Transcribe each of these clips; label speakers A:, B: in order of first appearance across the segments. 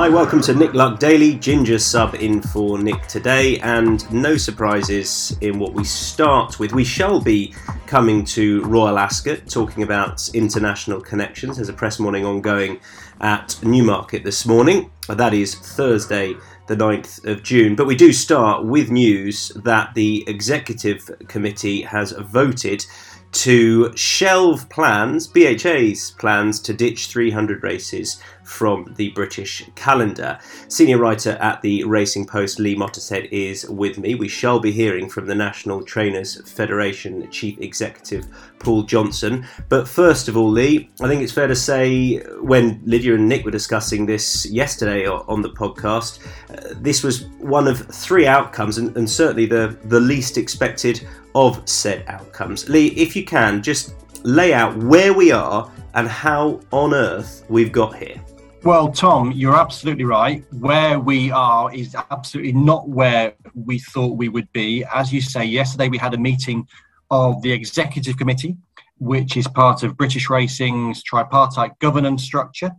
A: Hi, welcome to Nick Luck Daily. Ginger sub in for Nick today, and no surprises in what we start with. We shall be coming to Royal Ascot, talking about international connections. There's a press morning ongoing at Newmarket this morning. That is Thursday, the 9th of June. But we do start with news that the Executive Committee has voted to shelve plans, BHA's plans to ditch 300 races from the British calendar. Senior writer at the Racing Post, Lee Mottershead, is with me. We shall be hearing from the National Trainers Federation Chief Executive, Paul Johnson. But first of all, Lee, I think it's fair to say when Lydia and Nick were discussing this yesterday on the podcast, uh, this was one of three outcomes, and, and certainly the, the least expected of said outcomes. Lee, if you can, just lay out where we are and how on earth we've got here.
B: Well, Tom, you're absolutely right. Where we are is absolutely not where we thought we would be. As you say, yesterday we had a meeting of the executive committee, which is part of British Racing's tripartite governance structure.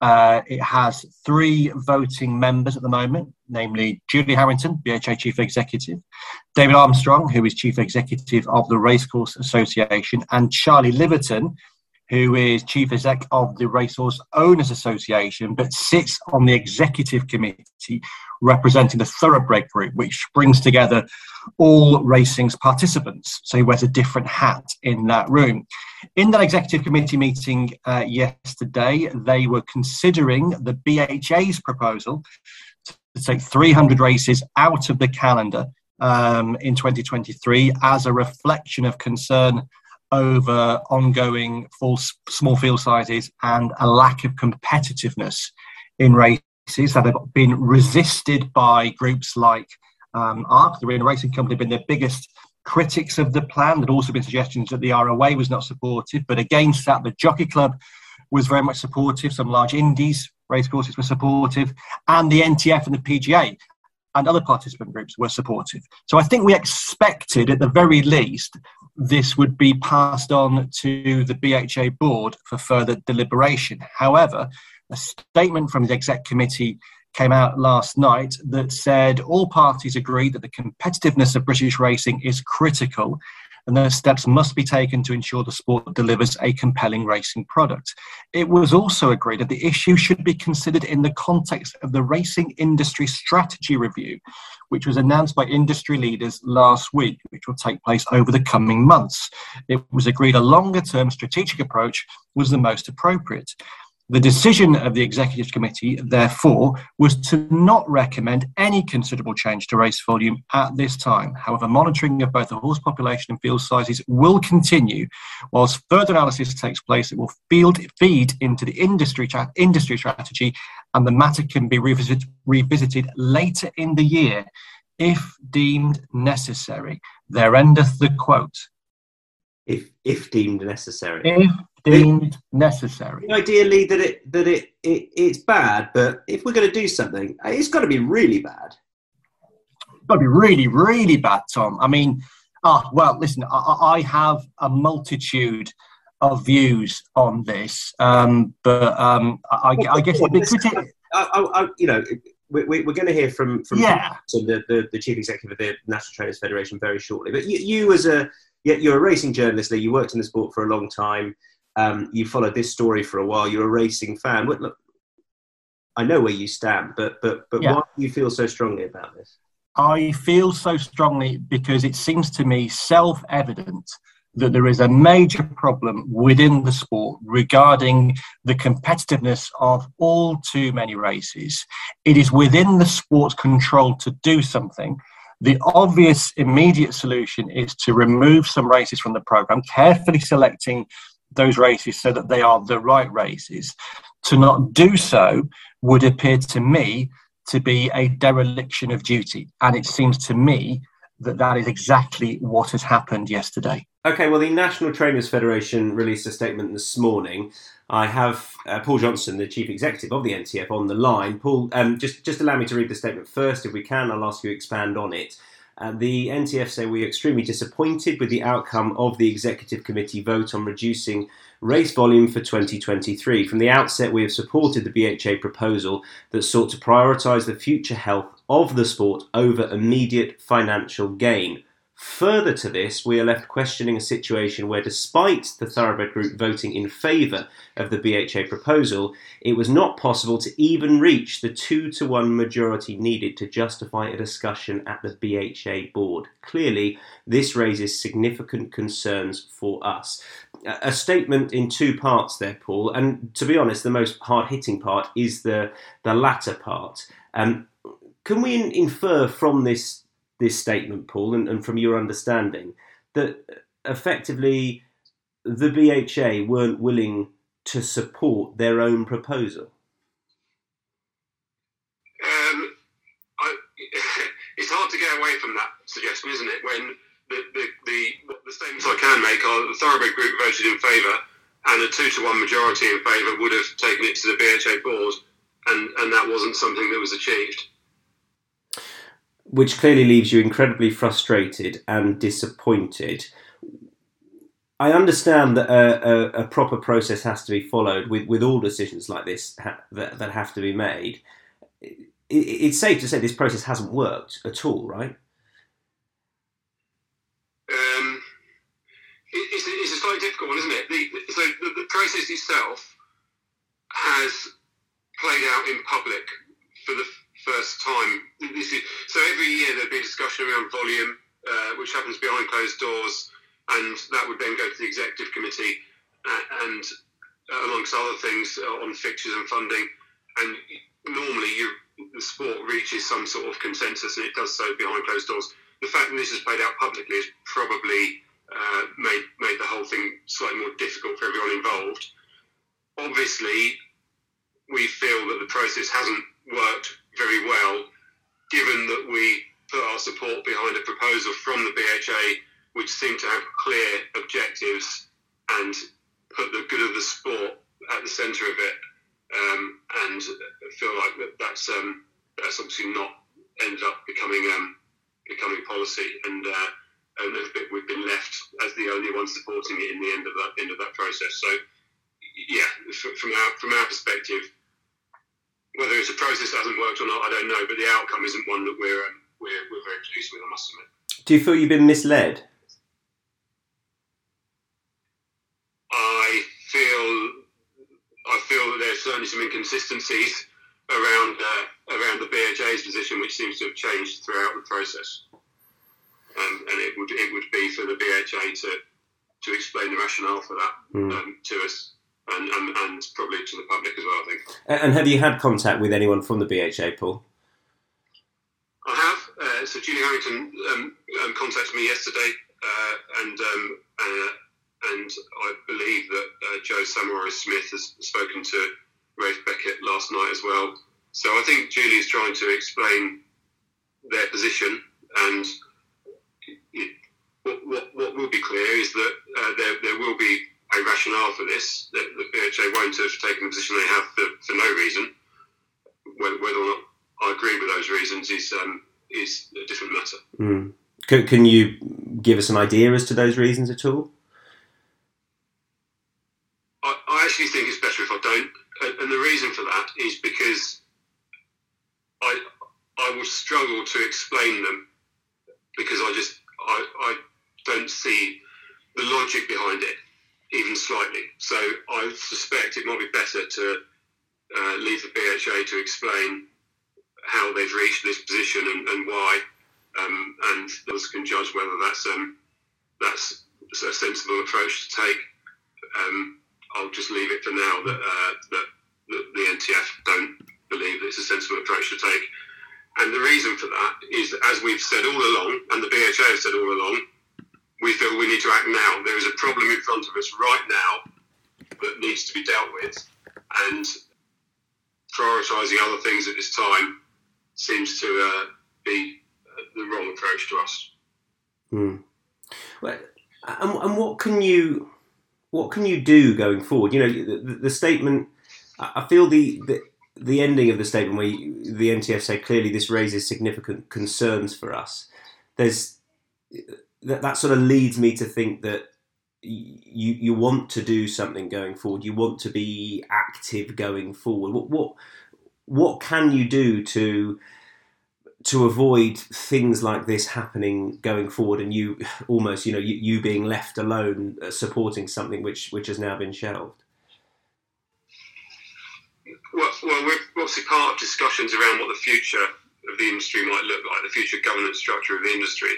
B: Uh, it has three voting members at the moment, namely Julie Harrington, BHA Chief Executive, David Armstrong, who is Chief Executive of the Racecourse Association, and Charlie Liverton, who is Chief Exec of the Racehorse Owners Association, but sits on the executive committee representing the Thoroughbred Group, which brings together all racing's participants. So he wears a different hat in that room. In that executive committee meeting uh, yesterday, they were considering the BHA's proposal to take 300 races out of the calendar um, in 2023 as a reflection of concern over ongoing full small field sizes and a lack of competitiveness in races that have been resisted by groups like um, ARC, the Arena Racing Company, have been the biggest critics of the plan. There'd also been suggestions that the ROA was not supportive, but against that, the Jockey Club was very much supportive. Some large indies racecourses were supportive, and the NTF and the PJA and other participant groups were supportive. So I think we expected, at the very least, this would be passed on to the BHA board for further deliberation. However, a statement from the exec committee came out last night that said all parties agree that the competitiveness of British racing is critical and that steps must be taken to ensure the sport delivers a compelling racing product. It was also agreed that the issue should be considered in the context of the Racing Industry Strategy Review, which was announced by industry leaders last week, which will take place over the coming months. It was agreed a longer term strategic approach was the most appropriate. The decision of the Executive Committee, therefore, was to not recommend any considerable change to race volume at this time. However, monitoring of both the horse population and field sizes will continue. Whilst further analysis takes place, it will field, feed into the industry, industry strategy, and the matter can be revisit, revisited later in the year if deemed necessary. There endeth the quote.
A: If, if deemed necessary.
B: If deemed necessary.
A: Ideally, that it that it, it it's bad, but if we're going to do something, it's got to be really bad.
B: It's got to be really, really bad, Tom. I mean, ah, well, listen, I, I have a multitude of views on this, um, but um, I, I, guess
A: I, I, you know. We, we, are going to hear from from yeah. the, the, the chief executive of the National Trainers Federation very shortly. But you, you as a you're a racing journalist, There, You worked in the sport for a long time um, you followed this story for a while. You're a racing fan. What, look, I know where you stand, but but but yeah. why do you feel so strongly about this?
B: I feel so strongly because it seems to me self-evident that there is a major problem within the sport regarding the competitiveness of all too many races. It is within the sport's control to do something. The obvious immediate solution is to remove some races from the program, carefully selecting those races so that they are the right races. To not do so would appear to me to be a dereliction of duty. And it seems to me that that is exactly what has happened yesterday.
A: Okay, well, the National Trainers Federation released a statement this morning. I have uh, Paul Johnson, the chief executive of the NTF, on the line. Paul, um, just just allow me to read the statement first, if we can. I'll ask you to expand on it. Uh, the NTF say we are extremely disappointed with the outcome of the executive committee vote on reducing race volume for 2023. From the outset, we have supported the BHA proposal that sought to prioritise the future health of the sport over immediate financial gain. Further to this, we are left questioning a situation where, despite the Thoroughbred Group voting in favour of the BHA proposal, it was not possible to even reach the two to one majority needed to justify a discussion at the BHA board. Clearly, this raises significant concerns for us. A statement in two parts there, Paul, and to be honest, the most hard hitting part is the, the latter part. Um, can we infer from this this statement, Paul, and, and from your understanding, that effectively the BHA weren't willing to support their own proposal?
C: Um, I, it's hard to get away from that suggestion, isn't it? When the, the, the, the statements I can make are the Thoroughbred Group voted in favour and a two to one majority in favour would have taken it to the BHA board, and, and that wasn't something that was achieved
A: which clearly leaves you incredibly frustrated and disappointed. I understand that a, a, a, proper process has to be followed with, with all decisions like this ha- that, that have to be made. It, it's safe to say this process hasn't worked at all, right?
C: Um, it, it's, it's, a slightly difficult one, isn't it? The, so the, the process itself has played out in public for the first time. Is, so every year there'd be a discussion around volume, uh, which happens behind closed doors, and that would then go to the executive committee, uh, and uh, amongst other things uh, on fixtures and funding. And normally, you, the sport reaches some sort of consensus, and it does so behind closed doors. The fact that this is played out publicly has probably made made the whole thing slightly more difficult for everyone involved. Obviously, we feel that the process hasn't worked very well, given that we put our support behind a proposal from the BHA, which seemed to have clear objectives and put the good of the sport at the centre of it. Um, and I feel like that that's um, that's obviously not ended up becoming um, becoming policy, and uh, and we've been left as the only one supporting it in the end of that end of that process. So yeah, from our from our perspective, whether it's a process that hasn't worked or not, I don't know. But the outcome isn't one that we're um, we're, we're very pleased with. I must admit.
A: Do you feel you've been misled?
C: I feel I feel that there's certainly some inconsistencies around uh, around the BHA's position, which seems to have changed throughout the process. Um, and it would it would be for the BHA to to explain the rationale for that mm. um, to us and, and, and probably to the public as well, I think.
A: And have you had contact with anyone from the BHA, Paul?
C: I have. Uh, so Julie Harrington um, um, contacted me yesterday, uh, and um, uh, and I believe that uh, Joe Saumarez Smith has spoken to Ralph Beckett last night as well. So I think Julie is trying to explain their position, and it, what, what, what will be clear is that uh, there, there will be a rationale for this. That the BHA won't have taken the position they have for, for no reason. Whether, whether, or not I agree with those reasons is um, is a different matter.
A: Mm. Can, can you give us an idea as to those reasons at all?
C: I, I actually think it's better if I don't, and the reason for that is because I I would struggle to explain them because I just I, I don't see the logic behind it even slightly. So I suspect it might be better to uh, leave the BHA to explain how they've reached this position and, and why, um, and others can judge whether that's um, that's a sensible approach to take. Um, I'll just leave it for now that, uh, that, that the NTF don't believe that it's a sensible approach to take. And the reason for that is that, as we've said all along, and the BHA has said all along, we feel we need to act now. There is a problem in front of us right now that needs to be dealt with, and prioritising other things at this time seems to uh, be uh, the wrong approach to us.
A: Mm. Well, and, and what can you what can you do going forward? You know, the, the statement. I feel the, the the ending of the statement where the NTF say clearly this raises significant concerns for us. There's that that sort of leads me to think that you you want to do something going forward. You want to be active going forward. What what what can you do to to avoid things like this happening going forward and you almost you know you, you being left alone uh, supporting something which which has now been shelved
C: well, well we're obviously part of discussions around what the future of the industry might look like the future governance structure of the industry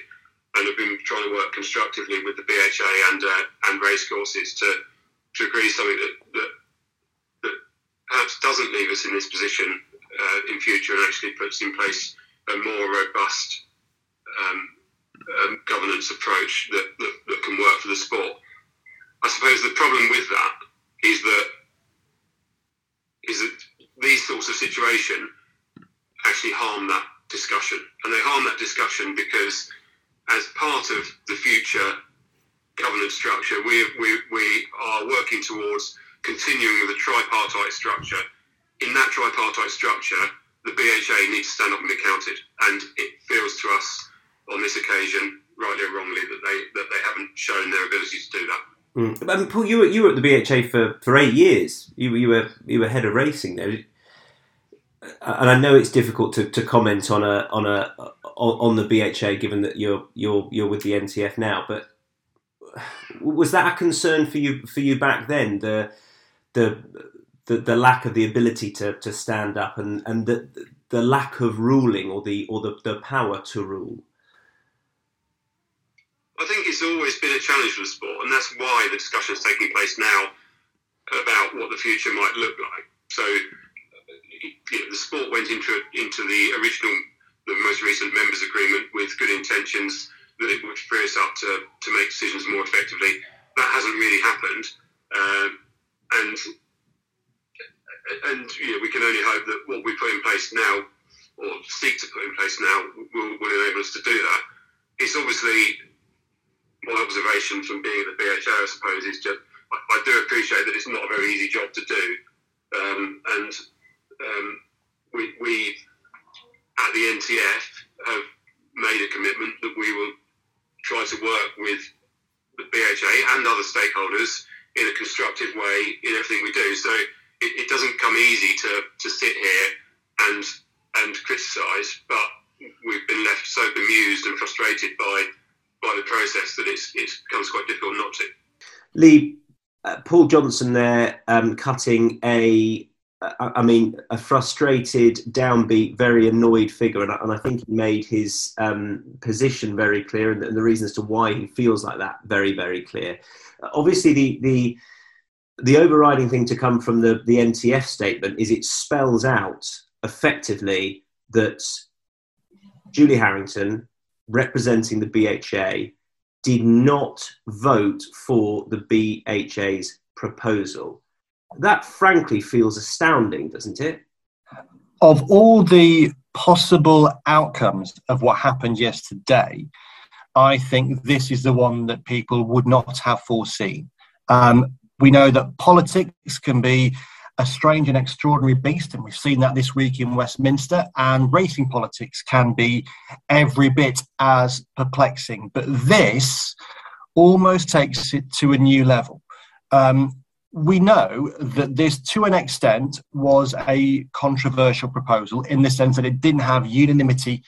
C: and have been trying to work constructively with the BHA and uh, and racecourses to to agree something that, that that perhaps doesn't leave us in this position uh, in future and actually puts in place a more robust um, um, governance approach that, that, that can work for the sport. I suppose the problem with that is that is that these sorts of situation actually harm that discussion, and they harm that discussion because as part of the future governance structure, we, we, we are working towards continuing a tripartite structure. In that tripartite structure, the BHA needs to stand up and be counted. And it feels to us on this occasion, rightly or wrongly, that they that they haven't shown their ability to do that.
A: Mm. I mean, Paul, you were you were at the BHA for, for eight years. You, you were you were head of racing there, and I know it's difficult to, to comment on a on a on the BHA given that you're you're you're with the NTF now. But was that a concern for you for you back then? The the the, the lack of the ability to, to stand up and, and the, the lack of ruling or the or the, the power to rule?
C: I think it's always been a challenge for the sport, and that's why the discussion is taking place now about what the future might look like. So, the sport went into into the original, the most recent members' agreement with good intentions that it would free us up to, to make decisions more effectively. That hasn't really happened, uh, and and you know, we can only hope that what we put in place now, or seek to put in place now, will, will enable us to do that. It's obviously my observation from being at the BHA, I suppose, is just I, I do appreciate that it's not a very easy job to do, um, and um, we, we at the NTF have made a commitment that we will try to work with the BHA and other stakeholders in a constructive way in everything we do. So it, it doesn't come easy to, to sit here and and criticise, but we've been left so bemused and frustrated by by the process that it's it becomes quite difficult not to.
A: Lee, uh, Paul Johnson there um, cutting a I mean, a frustrated, downbeat, very annoyed figure, and I, and I think he made his um, position very clear, and the, and the reason as to why he feels like that very, very clear. Obviously, the the the overriding thing to come from the, the NTF statement is it spells out effectively that Julie Harrington, representing the BHA, did not vote for the BHA's proposal. That frankly feels astounding, doesn't it?
B: Of all the possible outcomes of what happened yesterday, I think this is the one that people would not have foreseen. Um, we know that politics can be a strange and extraordinary beast, and we've seen that this week in Westminster. And racing politics can be every bit as perplexing. But this almost takes it to a new level. Um, we know that this, to an extent, was a controversial proposal in the sense that it didn't have unanimity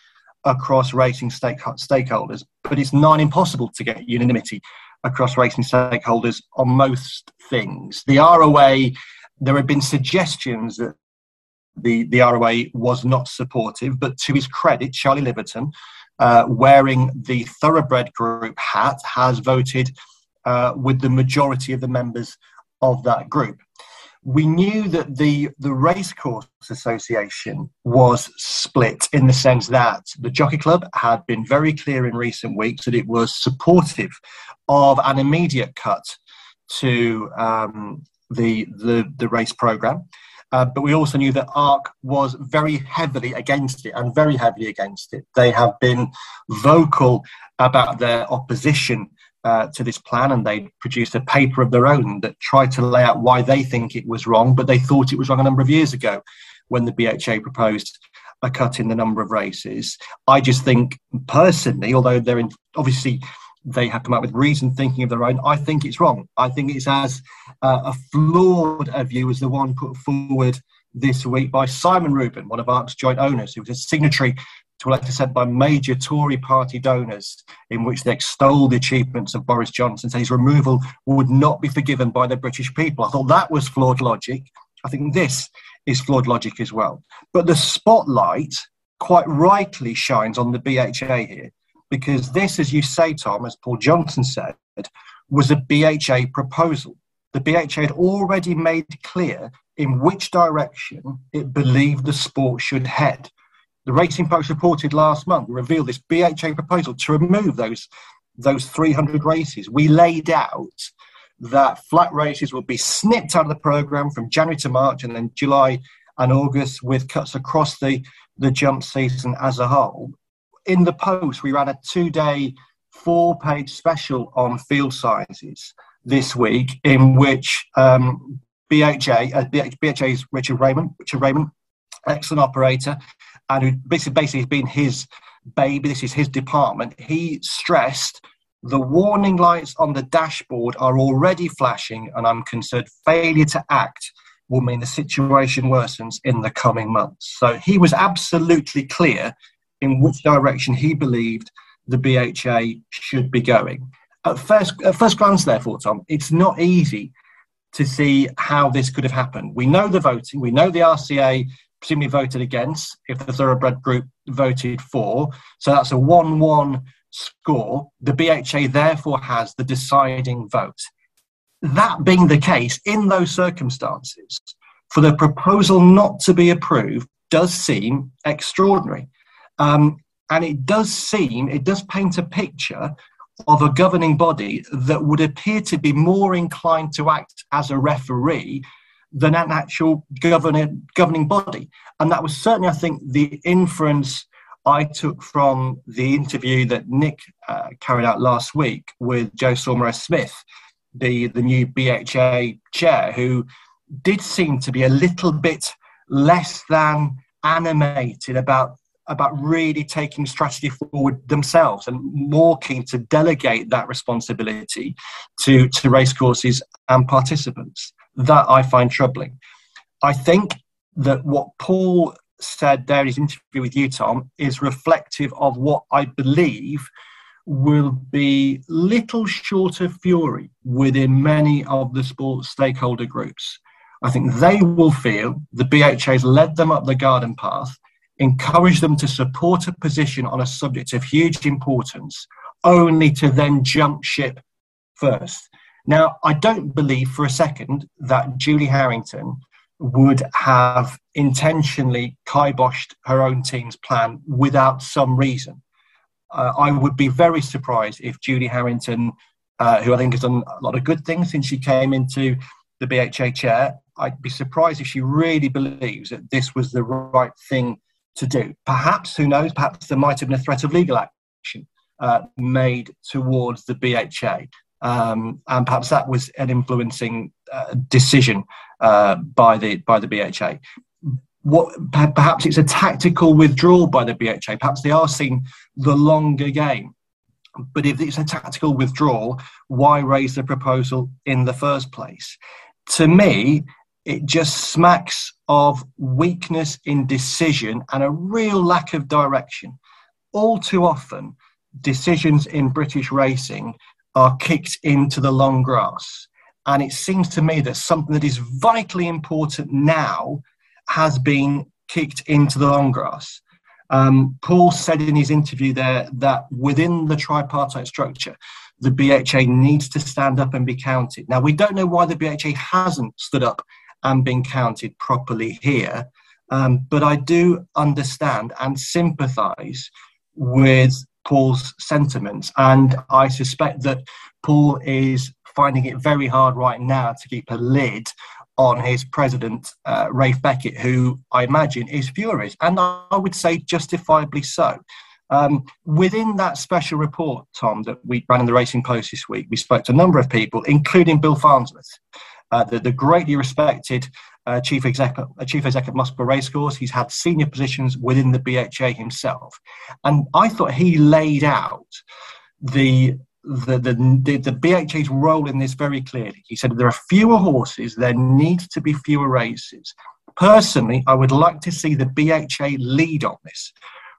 B: across racing stake- stakeholders, but it's not impossible to get unanimity across racing stakeholders on most things. The ROA, there have been suggestions that the, the ROA was not supportive, but to his credit, Charlie Liverton, uh, wearing the Thoroughbred Group hat, has voted uh, with the majority of the members of that group. We knew that the, the Racecourse Association was split in the sense that the Jockey Club had been very clear in recent weeks that it was supportive of an immediate cut to um, the, the, the race program. Uh, but we also knew that ARC was very heavily against it and very heavily against it. They have been vocal about their opposition uh, to this plan and they produced a paper of their own that tried to lay out why they think it was wrong, but they thought it was wrong a number of years ago when the BHA proposed a cut in the number of races. I just think personally, although they're in, obviously they have come up with reason thinking of their own, I think it's wrong. I think it's as uh, a flawed a view as the one put forward this week by Simon Reuben, one of ARC's joint owners, who was a signatory to a letter sent by major Tory party donors in which they extolled the achievements of Boris Johnson, said his removal would not be forgiven by the British people. I thought that was flawed logic. I think this is flawed logic as well. But the spotlight quite rightly shines on the BHA here, because this, as you say, Tom, as Paul Johnson said, was a BHA proposal. The BHA had already made clear in which direction it believed the sport should head. The Racing Post reported last month revealed this BHA proposal to remove those those 300 races. We laid out that flat races will be snipped out of the program from January to March and then July and August with cuts across the, the jump season as a whole. In the post, we ran a two day, four page special on field sizes this week in which um, BHA, uh, BHA's Richard Wayman, Richard Wayman, excellent operator, and who basically, basically has been his baby, this is his department. He stressed the warning lights on the dashboard are already flashing, and I'm concerned failure to act will mean the situation worsens in the coming months. So he was absolutely clear in which direction he believed the BHA should be going. At first, at first glance, therefore, Tom, it's not easy to see how this could have happened. We know the voting, we know the RCA presumably voted against if the thoroughbred group voted for. So that's a 1 1 score, the BHA therefore has the deciding vote. That being the case, in those circumstances, for the proposal not to be approved does seem extraordinary. Um, and it does seem, it does paint a picture of a governing body that would appear to be more inclined to act as a referee than an actual governing, governing body. And that was certainly, I think, the inference I took from the interview that Nick uh, carried out last week with Joe Saumarez Smith, the, the new BHA chair, who did seem to be a little bit less than animated about about really taking strategy forward themselves and more keen to delegate that responsibility to, to racecourses and participants. That I find troubling. I think that what Paul said there in his interview with you, Tom, is reflective of what I believe will be little short of fury within many of the sports stakeholder groups. I think they will feel the BHA has led them up the garden path, encouraged them to support a position on a subject of huge importance, only to then jump ship first. Now, I don't believe for a second that Julie Harrington would have intentionally kiboshed her own team's plan without some reason. Uh, I would be very surprised if Julie Harrington, uh, who I think has done a lot of good things since she came into the BHA chair, I'd be surprised if she really believes that this was the right thing to do. Perhaps, who knows, perhaps there might have been a threat of legal action uh, made towards the BHA. Um, and perhaps that was an influencing uh, decision uh, by the by the BHA. What perhaps it's a tactical withdrawal by the BHA. Perhaps they are seeing the longer game. But if it's a tactical withdrawal, why raise the proposal in the first place? To me, it just smacks of weakness in decision and a real lack of direction. All too often, decisions in British racing are kicked into the long grass. And it seems to me that something that is vitally important now has been kicked into the long grass. Um, Paul said in his interview there that within the tripartite structure, the BHA needs to stand up and be counted. Now, we don't know why the BHA hasn't stood up and been counted properly here, um, but I do understand and sympathise with Paul's sentiments. And I suspect that Paul is finding it very hard right now to keep a lid on his president, uh, Ralph Beckett, who I imagine is furious, and I would say justifiably so. Um, within that special report, Tom, that we ran in the Racing Post this week, we spoke to a number of people, including Bill Farnsworth, uh, the, the, greatly respected uh, chief executive, uh, chief executive of Musselburgh Racecourse. He's had senior positions within the BHA himself, and I thought he laid out the the, the, the, BHA's role in this very clearly. He said there are fewer horses, there needs to be fewer races. Personally, I would like to see the BHA lead on this.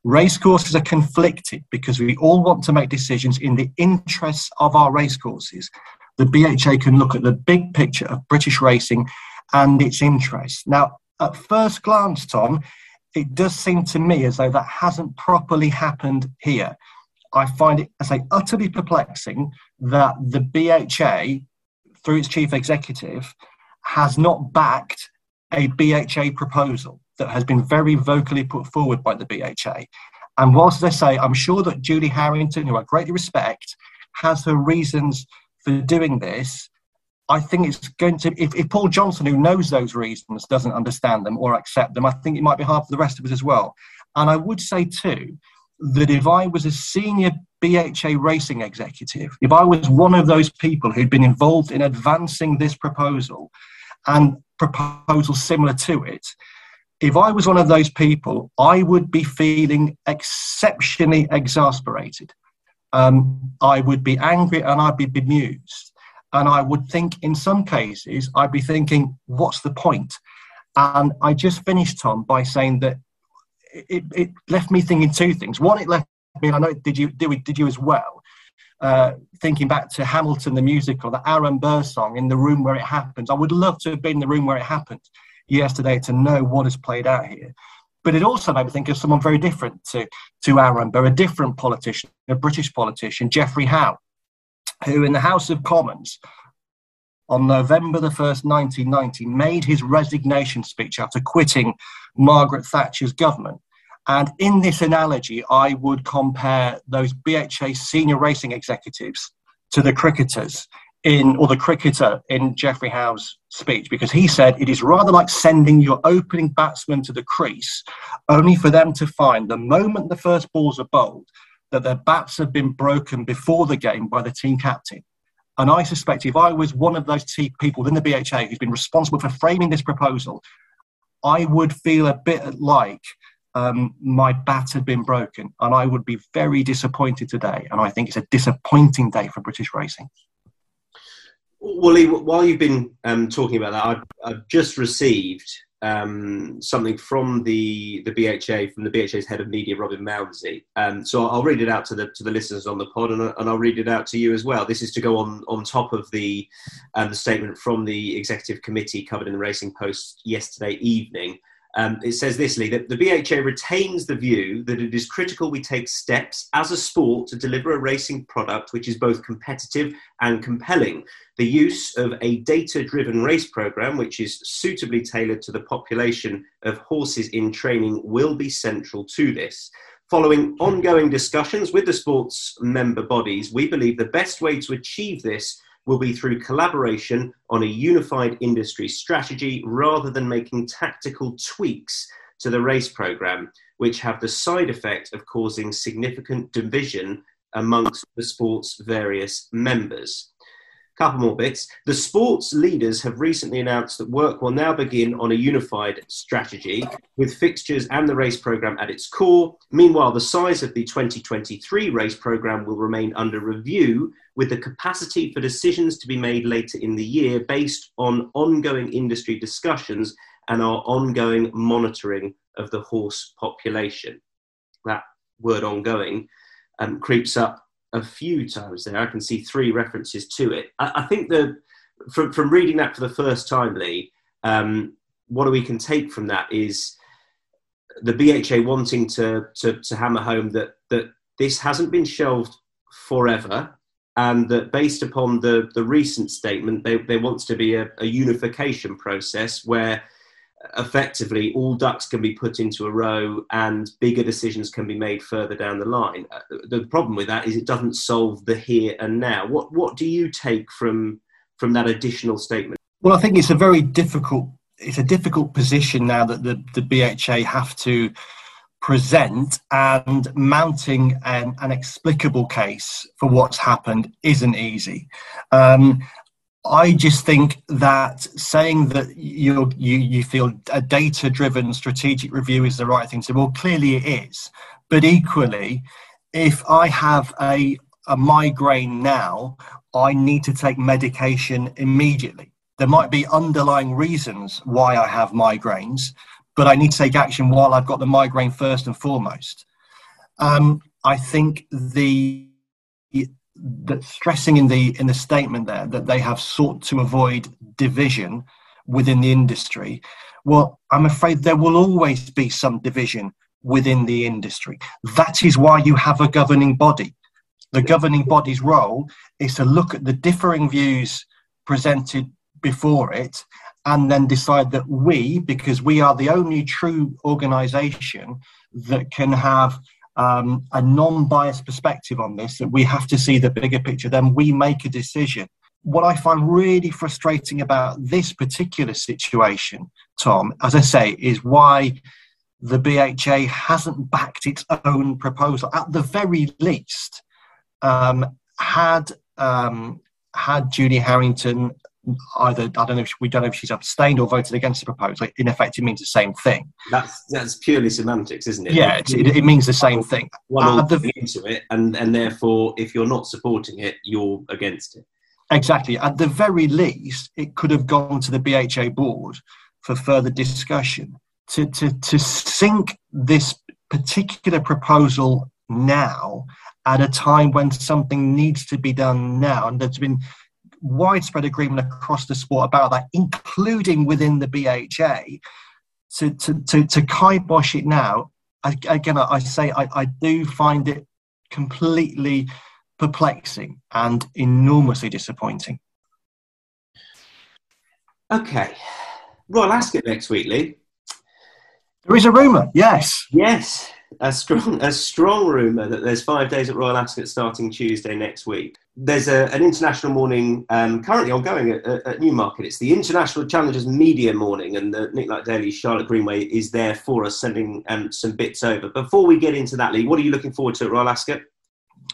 B: Racecourses are conflicted because we all want to make decisions in the interests of our racecourses. The BHA can look at the big picture of British racing and its interests. Now, at first glance, Tom, it does seem to me as though that hasn't properly happened here. I find it, I say, utterly perplexing that the BHA, through its chief executive, has not backed a BHA proposal that has been very vocally put forward by the BHA. And whilst they say, I'm sure that Julie Harrington, who I greatly respect, has her reasons for doing this, I think it's going to, if, if Paul Johnson, who knows those reasons, doesn't understand them or accept them, I think it might be hard for the rest of us as well. And I would say, too, that if I was a senior BHA racing executive, if I was one of those people who'd been involved in advancing this proposal and proposals similar to it, if I was one of those people, I would be feeling exceptionally exasperated. Um, I would be angry and I'd be bemused. And I would think, in some cases, I'd be thinking, what's the point? And I just finished, Tom, by saying that it, it left me thinking two things. One, it left me, I know did you did, did you as well, uh, thinking back to Hamilton the musical, the Aaron Burr song, in the room where it happens. I would love to have been in the room where it happened yesterday to know what has played out here. But it also made me think of someone very different to, to Aaron Burr, a different politician, a British politician, Geoffrey Howe, who in the House of Commons on November the 1st, 1990, made his resignation speech after quitting Margaret Thatcher's government. And in this analogy, I would compare those BHA senior racing executives to the cricketers in, or the cricketer in Geoffrey Howe's speech, because he said it is rather like sending your opening batsman to the crease, only for them to find the moment the first balls are bowled that their bats have been broken before the game by the team captain. And I suspect if I was one of those people in the BHA who's been responsible for framing this proposal, I would feel a bit like um, my bat had been broken, and I would be very disappointed today. And I think it's a disappointing day for British racing.
A: Lee, while you've been um, talking about that, I've, I've just received um, something from the the BHA from the BHA's head of media, Robin Mounsey. Um, so I'll read it out to the to the listeners on the pod, and, and, I'll read it out to you as well. This is to go on on top of the um, the statement from the executive committee covered in the Racing Post yesterday evening. Um, it says this, Lee, that the BHA retains the view that it is critical we take steps as a sport to deliver a racing product which is both competitive and compelling. The use of a data driven race programme, which is suitably tailored to the population of horses in training, will be central to this. Following ongoing discussions with the sports member bodies, we believe the best way to achieve this will be through collaboration on a unified industry strategy rather than making tactical tweaks to the race program, which have the side effect of causing significant division amongst the sport's various members. Couple more bits. The sports leaders have recently announced that work will now begin on a unified strategy with fixtures and the race programme at its core. Meanwhile, the size of the 2023 race programme will remain under review with the capacity for decisions to be made later in the year based on ongoing industry discussions and our ongoing monitoring of the horse population. That word ongoing um, creeps up a few times there. I can see three references to it. I, I think that from, from reading that for the first time, Lee, um, what we can take from that is the BHA wanting to, to, to hammer home that, that this hasn't been shelved forever and that based upon the, the recent statement, there, there wants to be a, a unification process where effectively all ducks can be put into a row and bigger decisions can be made further down the line. Uh, the problem with that is it doesn't solve the here and now. What what do you take from from that additional statement?
B: Well, I think it's a very difficult it's a difficult position now that the, the BHA have to present and mounting an, an explicable case for what's happened isn't easy. Um, I just think that saying that you you you feel a data driven strategic review is the right thing to do. well clearly it is, but equally, if I have a a migraine now, I need to take medication immediately. There might be underlying reasons why I have migraines, but I need to take action while I've got the migraine first and foremost. Um, I think the that stressing in the in the statement there that they have sought to avoid division within the industry. Well, I'm afraid there will always be some division within the industry. That is why you have a governing body. The governing body's role is to look at the differing views presented before it and then decide that we, because we are the only true organization that can have um, a non biased perspective on this, that we have to see the bigger picture, then we make a decision. What I find really frustrating about this particular situation, Tom, as I say, is why the BHA hasn't backed its own proposal. At the very least, um, had um, had Julie Harrington either I don't know if we don't know if she's abstained or voted against the proposal. In effect, it means the same thing.
A: That's that's purely semantics, isn't it?
B: Yeah, it, it, means the same thing.
A: One uh, the, into it, and and therefore, if you're not supporting it, you're against it.
B: Exactly. At the very least, it could have gone to the BHA board for further discussion to to to sink this particular proposal now at a time when something needs to be done now, and there's been widespread agreement across the sport about that, including within the BHA. To, to, to, to kibosh it now, I, again, I, I say I, I do find it completely perplexing and enormously disappointing.
A: Okay. Royal Ascot next week, Lee.
B: There is a rumour, yes.
A: Yes, a strong, a strong rumour that there's five days at Royal Ascot starting Tuesday next week there's a, an international morning um, currently ongoing at, at, Newmarket. It's the International Challengers Media Morning, and the Nick Luck Daily Charlotte Greenway is there for us, sending um, some bits over. Before we get into that, Lee, what are you looking forward to at Royal Ascot?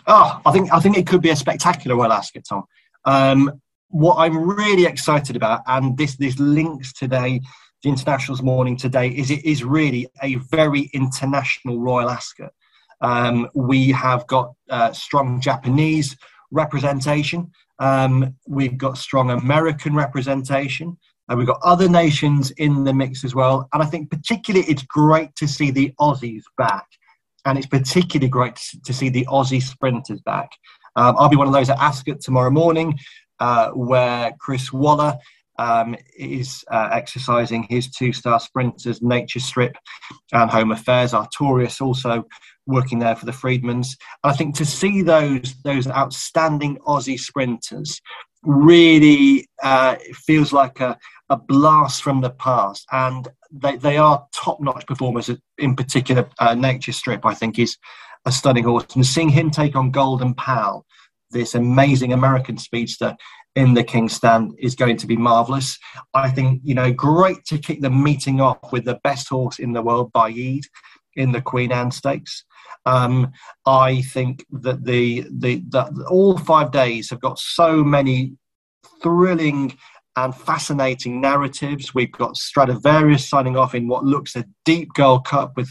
B: Oh, I think I think it could be a spectacular Royal Ascot, Tom. Um, what I'm really excited about, and this this links today, the Internationals Morning today, is it is really a very international Royal Ascot. Um, we have got uh, strong Japanese representation. Um, we've got strong American representation. And we've got other nations in the mix as well. And I think particularly it's great to see the Aussies back. And it's particularly great to see the Aussie sprinters back. Um, I'll be one of those at Ascot tomorrow morning, uh, where Chris Waller um, is uh, exercising his two star sprinters, Nature Strip and Home Affairs. Artorius also working there for the Freedmans. I think to see those those outstanding Aussie sprinters really uh, feels like a, a blast from the past, and they, they are top notch performers. In particular, uh, Nature Strip, I think, is a stunning horse, and seeing him take on Golden Pal, this amazing American speedster in the King's Stand is going to be marvellous. I think, you know, great to kick the meeting off with the best horse in the world, Baaeed, in the Queen Anne Stakes. Um, I think that the, the that all five days have got so many thrilling and fascinating narratives. We've got Stradivarius signing off in what looks a deep Gold Cup with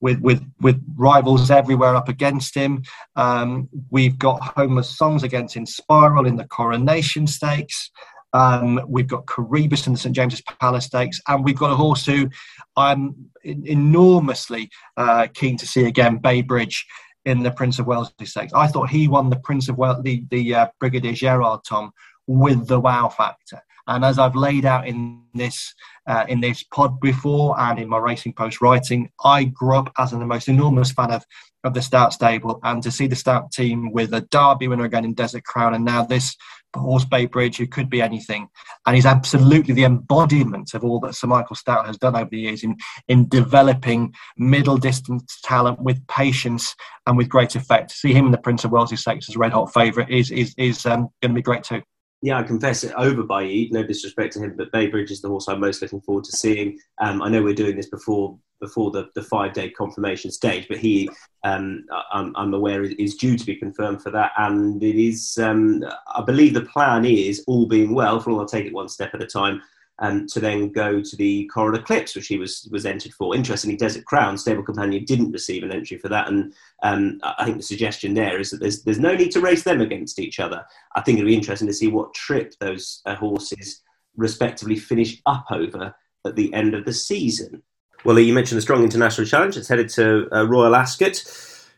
B: with with with rivals everywhere up against him. Um, we've got Homeless Songs against Inspiral in the Coronation Stakes. Um, we've got Coroebus in the St James's Palace Stakes, and we've got a horse who I'm enormously uh, keen to see again, Bay Bridge in the Prince of Wales Stakes. I thought he won the Prince of Wales, the, the uh, Brigadier Gerard Tom, with the wow factor. And as I've laid out in this uh, in this pod before and in my Racing Post writing, I grew up as the most enormous fan of, of the Stoute stable, and to see the Stoute team with a Derby winner again in Desert Crown, and now this Horse Bay Bridge, who could be anything, and he's absolutely the embodiment of all that Sir Michael Stoute has done over the years in in developing middle distance talent with patience and with great effect. To see him in the Prince of Wales' Stakes as a red hot favourite is is is um, going to be great too.
A: Yeah, I confess it over by. No disrespect to him, but Baybridge is the horse I'm most looking forward to seeing. Um, I know we're doing this before before the, the five day confirmation stage, but he, um, I'm, I'm, aware, is due to be confirmed for that. And it is, um, I believe the plan is, all being well, for all I'll take it one step at a time, um, to then go to the Coral Eclipse, which he was was entered for. Interestingly, Desert Crown, Stable Companion, didn't receive an entry for that, and um, I think the suggestion there is that there's there's no need to race them against each other. I think it'll be interesting to see what trip those uh, horses respectively finish up over at the end of the season. Well, you mentioned the Strong International Challenge. It's headed to uh, Royal Ascot.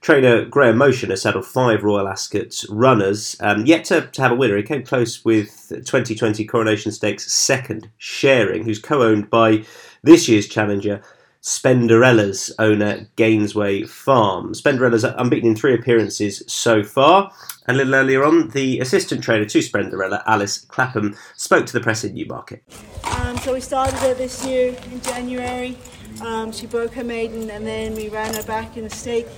A: Trainer Graham Motion has saddled five Royal Ascot runners, um, yet to, to, have a winner. He came close with 2020 Coronation Stakes second, Sharing, who's co owned by this year's challenger, Spenderella's owner, Gainesway Farm. Spenderella's unbeaten in three appearances so far. A little earlier on, the assistant trainer to Spenderella, Alice Clapham, spoke to the press in Newmarket.
D: Um, so we started her this year in January. Um, she broke her maiden and then we ran her back in the stake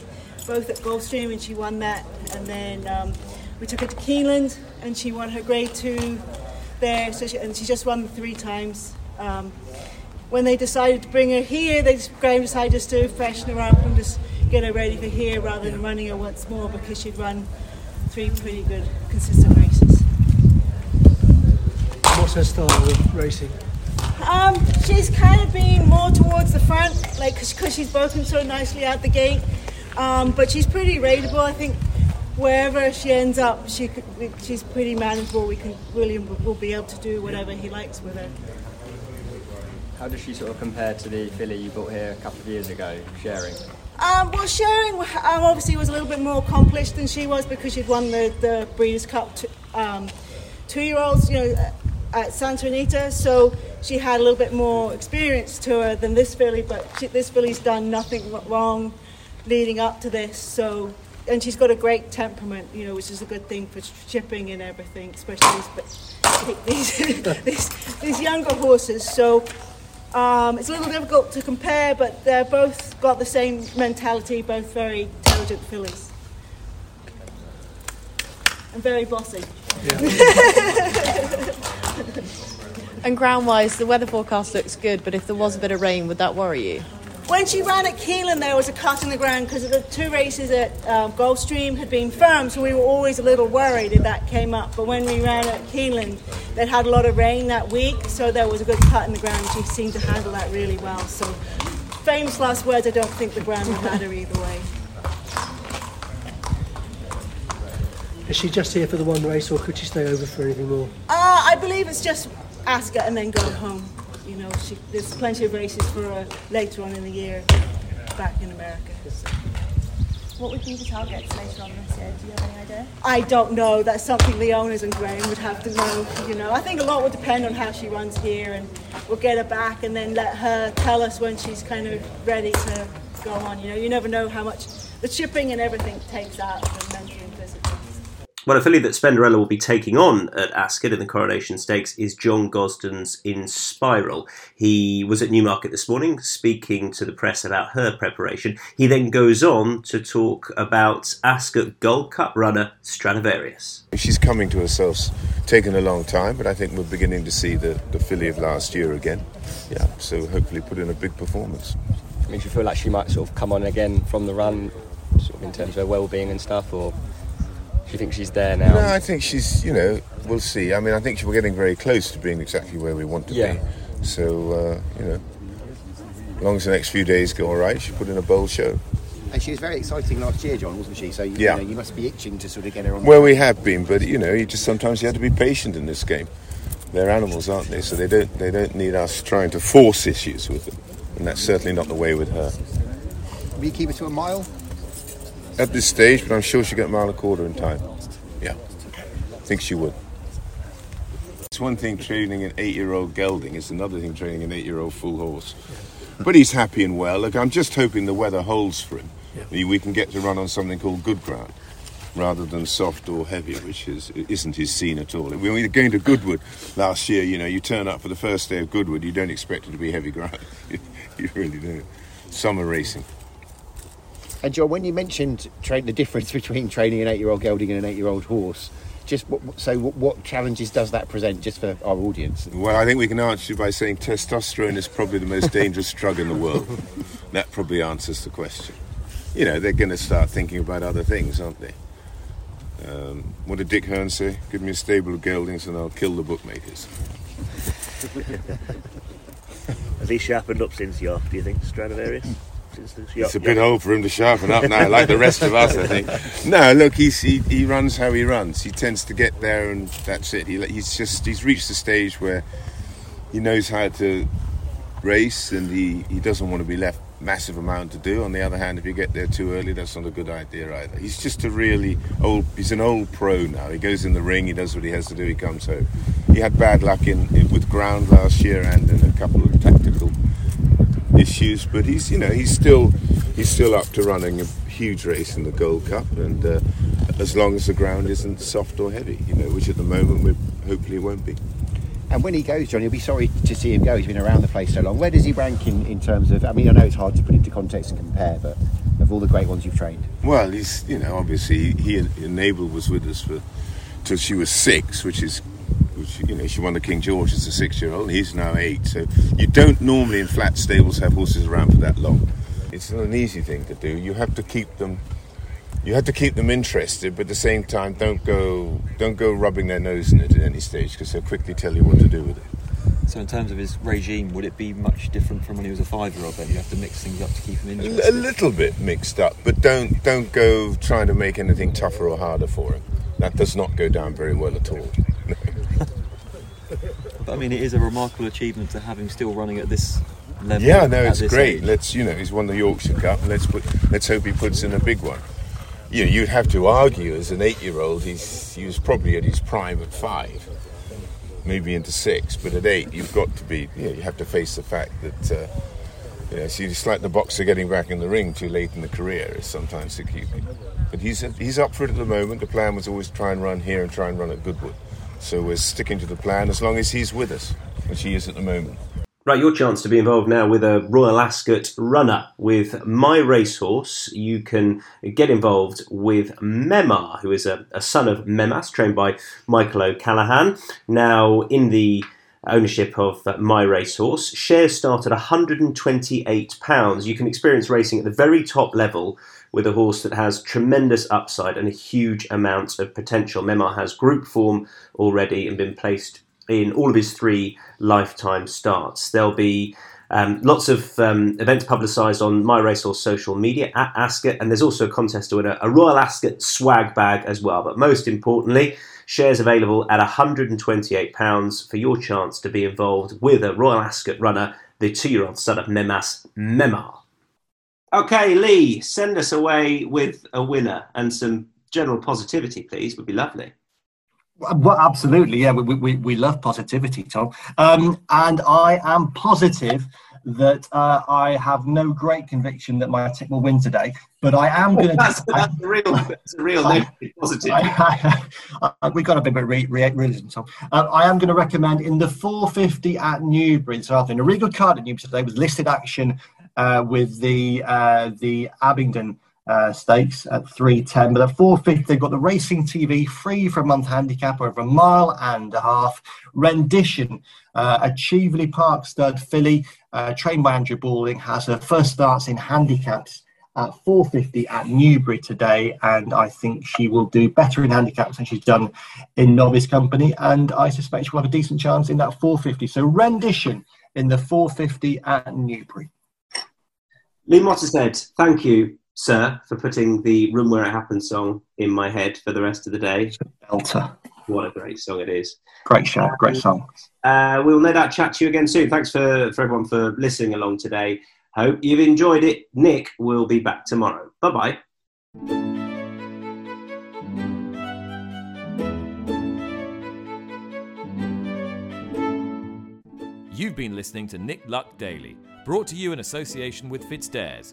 D: both at Gulfstream and she won that. And then um, we took her to Keeneland and she won her grade two there. So she, and she just won three times. Um, when they decided to bring her here, they just, Graham decided just to freshen her up and just get her ready for here rather than running her once more because she'd run three pretty good consistent races.
E: What's her style of racing?
D: Um, she's kind of been more towards the front, like because she's broken so nicely out the gate. Um, but she's pretty readable. I think wherever she ends up, she could, she's pretty manageable. We can William will be able to do whatever he likes with her.
F: How does she sort of compare to the filly you bought here a couple of years ago, Sharing?
D: Um, well, Sharing um, obviously was a little bit more accomplished than she was because she'd won the, the Breeders' Cup to, um, two-year-olds, you know, at Santa Anita. So she had a little bit more experience to her than this filly, but she, this filly's done nothing wrong leading up to this. So, and she's got a great temperament, you know, which is a good thing for shipping and everything, especially these these, these, these younger horses. So. Um, it's a little difficult to compare, but they're both got the same mentality, both very intelligent fillies. And very bossy. Yeah.
G: and ground wise, the weather forecast looks good, but if there was a bit of rain, would that worry you?
D: When she ran at Keeneland, there was a cut in the ground because the two races at um, Gulfstream had been firm, so we were always a little worried if that came up. But when we ran at Keeneland, they had a lot of rain that week, so there was a good cut in the ground. She seemed to handle that really well. So, famous last words, I don't think the ground would matter either way.
E: Is she just here for the one race, or could she stay over for anything more?
D: Uh, I believe it's just Ascot and then go home you know, she, there's plenty of races for her later on in the year back in America.
H: What would be the targets later on this year? Do you have any idea?
D: I don't know. That's something the owners and Graham would have to know. You know, I think a lot would depend on how she runs here, and we'll get her back and then let her tell us when she's kind of ready to go on. You know, you never know how much the chipping and everything takes out of mentally.
A: Well, a filly that Spenderella will be taking on at Ascot in the Coronation Stakes is John Gosden's Inspiral. He was at Newmarket this morning speaking to the press about her preparation. He then goes on to talk about Ascot Gold Cup runner Stradivarius.
I: She's coming to herself, taken a long time, but I think we're beginning to see the, the filly of last year again. Yeah, so hopefully put in a big performance.
F: Makes you feel like she might sort of come on again from the run, sort of in terms of her well-being and stuff, or you think she's there now?
I: No, I think she's. You know, we'll see. I mean, I think we're getting very close to being exactly where we want to yeah. be. So uh, you know, as long as the next few days go all right, she put in a bold show.
J: And she was very exciting last year, John, wasn't she? So you, yeah. you, know, you must be itching to sort of get her on.
I: Well, we have been, but you know, you just sometimes you have to be patient in this game. They're animals, aren't they? So they don't they don't need us trying to force issues with them, and that's certainly not the way with her.
J: Will you keep her to a mile?
I: At this stage, but I'm sure she'll get a mile and a quarter in time. Yeah, I think she would. It's one thing training an eight-year-old gelding; it's another thing training an eight-year-old full horse. But he's happy and well. Look, I'm just hoping the weather holds for him. Yeah. We can get to run on something called good ground rather than soft or heavy, which is isn't his scene at all. When we were going to Goodwood last year, you know, you turn up for the first day of Goodwood, you don't expect it to be heavy ground. you really do. Summer racing.
J: And John, when you mentioned tra- the difference between training an eight-year-old gelding and an eight-year-old horse, just what, so what, what challenges does that present just for our audience?
I: Well, I think we can answer you by saying testosterone is probably the most dangerous drug in the world. That probably answers the question. You know, they're going to start thinking about other things, aren't they? Um, what did Dick Hern say? Give me a stable of geldings and I'll kill the bookmakers.
K: Has he sharpened up since York, do you think, Stradivarius? York,
I: It's a bit old for him to sharpen up now, like the rest of us, I think. No, look, he's, he, he runs how he runs. He tends to get there, and that's it. He, he's just he's reached the stage where he knows how to race, and he, he doesn't want to be left massive amount to do. On the other hand, if you get there too early, that's not a good idea either. He's just a really old. He's an old pro now. He goes in the ring, he does what he has to do, he comes home. He had bad luck in, in with ground last year and in a couple of tactical issues, but he's you know he's still he's still up to running a huge race in the Gold Cup, and uh, as long as the ground isn't soft or heavy, you know, which at the moment we hopefully won't be.
J: And when he goes, John, you'll be sorry to see him go. He's been around the place so long. Where does he rank in, in terms of? I mean, I know it's hard to put into context and compare, but of all the great ones you've trained,
I: Well, he's you know obviously he and Enable was with us for till she was six, which is which you know she won the King George as a six-year-old. He's now eight, so you don't normally in flat stables have horses around for that long. It's not an easy thing to do. You have to keep them. You have to keep them interested, but at the same time, don't go don't go rubbing their nose in it at any stage because they'll quickly tell you what to do with it.
L: So, in terms of his regime, would it be much different from when he was a five-year-old? Then you have to mix things up to keep him interested.
I: A little bit mixed up, but don't don't go trying to make anything tougher or harder for him. That does not go down very well at all.
L: But I mean, it is a remarkable achievement to have him still running at this level.
I: Yeah, no, it's great.
L: age.
I: Let's you know he's won the Yorkshire Cup. Let's put let's hope he puts in a big one. You know, you'd have to argue as an eight-year-old, he's he was probably at his prime at five, maybe into six, but at eight, you've got to be. You, know, you have to face the fact that. Uh, you know, see, it's like the boxer getting back in the ring too late in the career is sometimes the key. But he's he's up for it at the moment. The plan was always try and run here and try and run at Goodwood. So we're sticking to the plan as long as he's with us, which he is at the moment.
A: Right, your chance to be involved now with a Royal Ascot runner with My Racehorse. You can get involved with Memar, who is a, a son of Mehmas, trained by Michael O'Callaghan. Now, in the ownership of uh, My Racehorse, shares start at £128. You can experience racing at the very top level with a horse that has tremendous upside and a huge amount of potential. Memar has group form already and been placed in all of his three lifetime starts. There'll be um, lots of um, events publicised on My Racehorse social media at Ascot, and there's also a contest to win a, a Royal Ascot swag bag as well. But most importantly, shares available at £128 for your chance to be involved with a Royal Ascot runner, the two year old son of Mehmas Memar. Okay, Lee, send us away with a winner and some general positivity, please, would be lovely.
B: Well, absolutely, yeah. We, we, we love positivity, Tom. Um, and I am positive that uh, I have no great conviction that my tick will win today, but I am going to.
A: That's, that's a real, that's a real negative positive.
B: We've got a bit of re- re- realism, Tom. Uh, I am going to recommend in the 450 at Newbury this afternoon. A really good card at Newbury today was listed action uh, with the uh, the Abingdon uh, stakes at 310. But at 450, they've got the Racing TV free for a month handicap over a mile and a half. Rendition, uh, a Cheveley Park stud filly, uh, trained by Andrew Balding, has her first starts in handicaps at 450 at Newbury today, and I think she will do better in handicaps than she's done in novice company, and I suspect she'll have a decent chance in that 450. So rendition in the 450 at Newbury.
A: Lee Mottershead, thank you, sir, for putting the Room Where It Happens song in my head for the rest of the day.
B: Belter.
A: What a great song it is.
B: Great show, great song.
A: Uh, we'll no doubt chat to you again soon. Thanks for, for everyone for listening along today. Hope you've enjoyed it. Nick will be back tomorrow. Bye bye.
M: You've been listening to Nick Luck Daily, brought to you in association with FitzDares,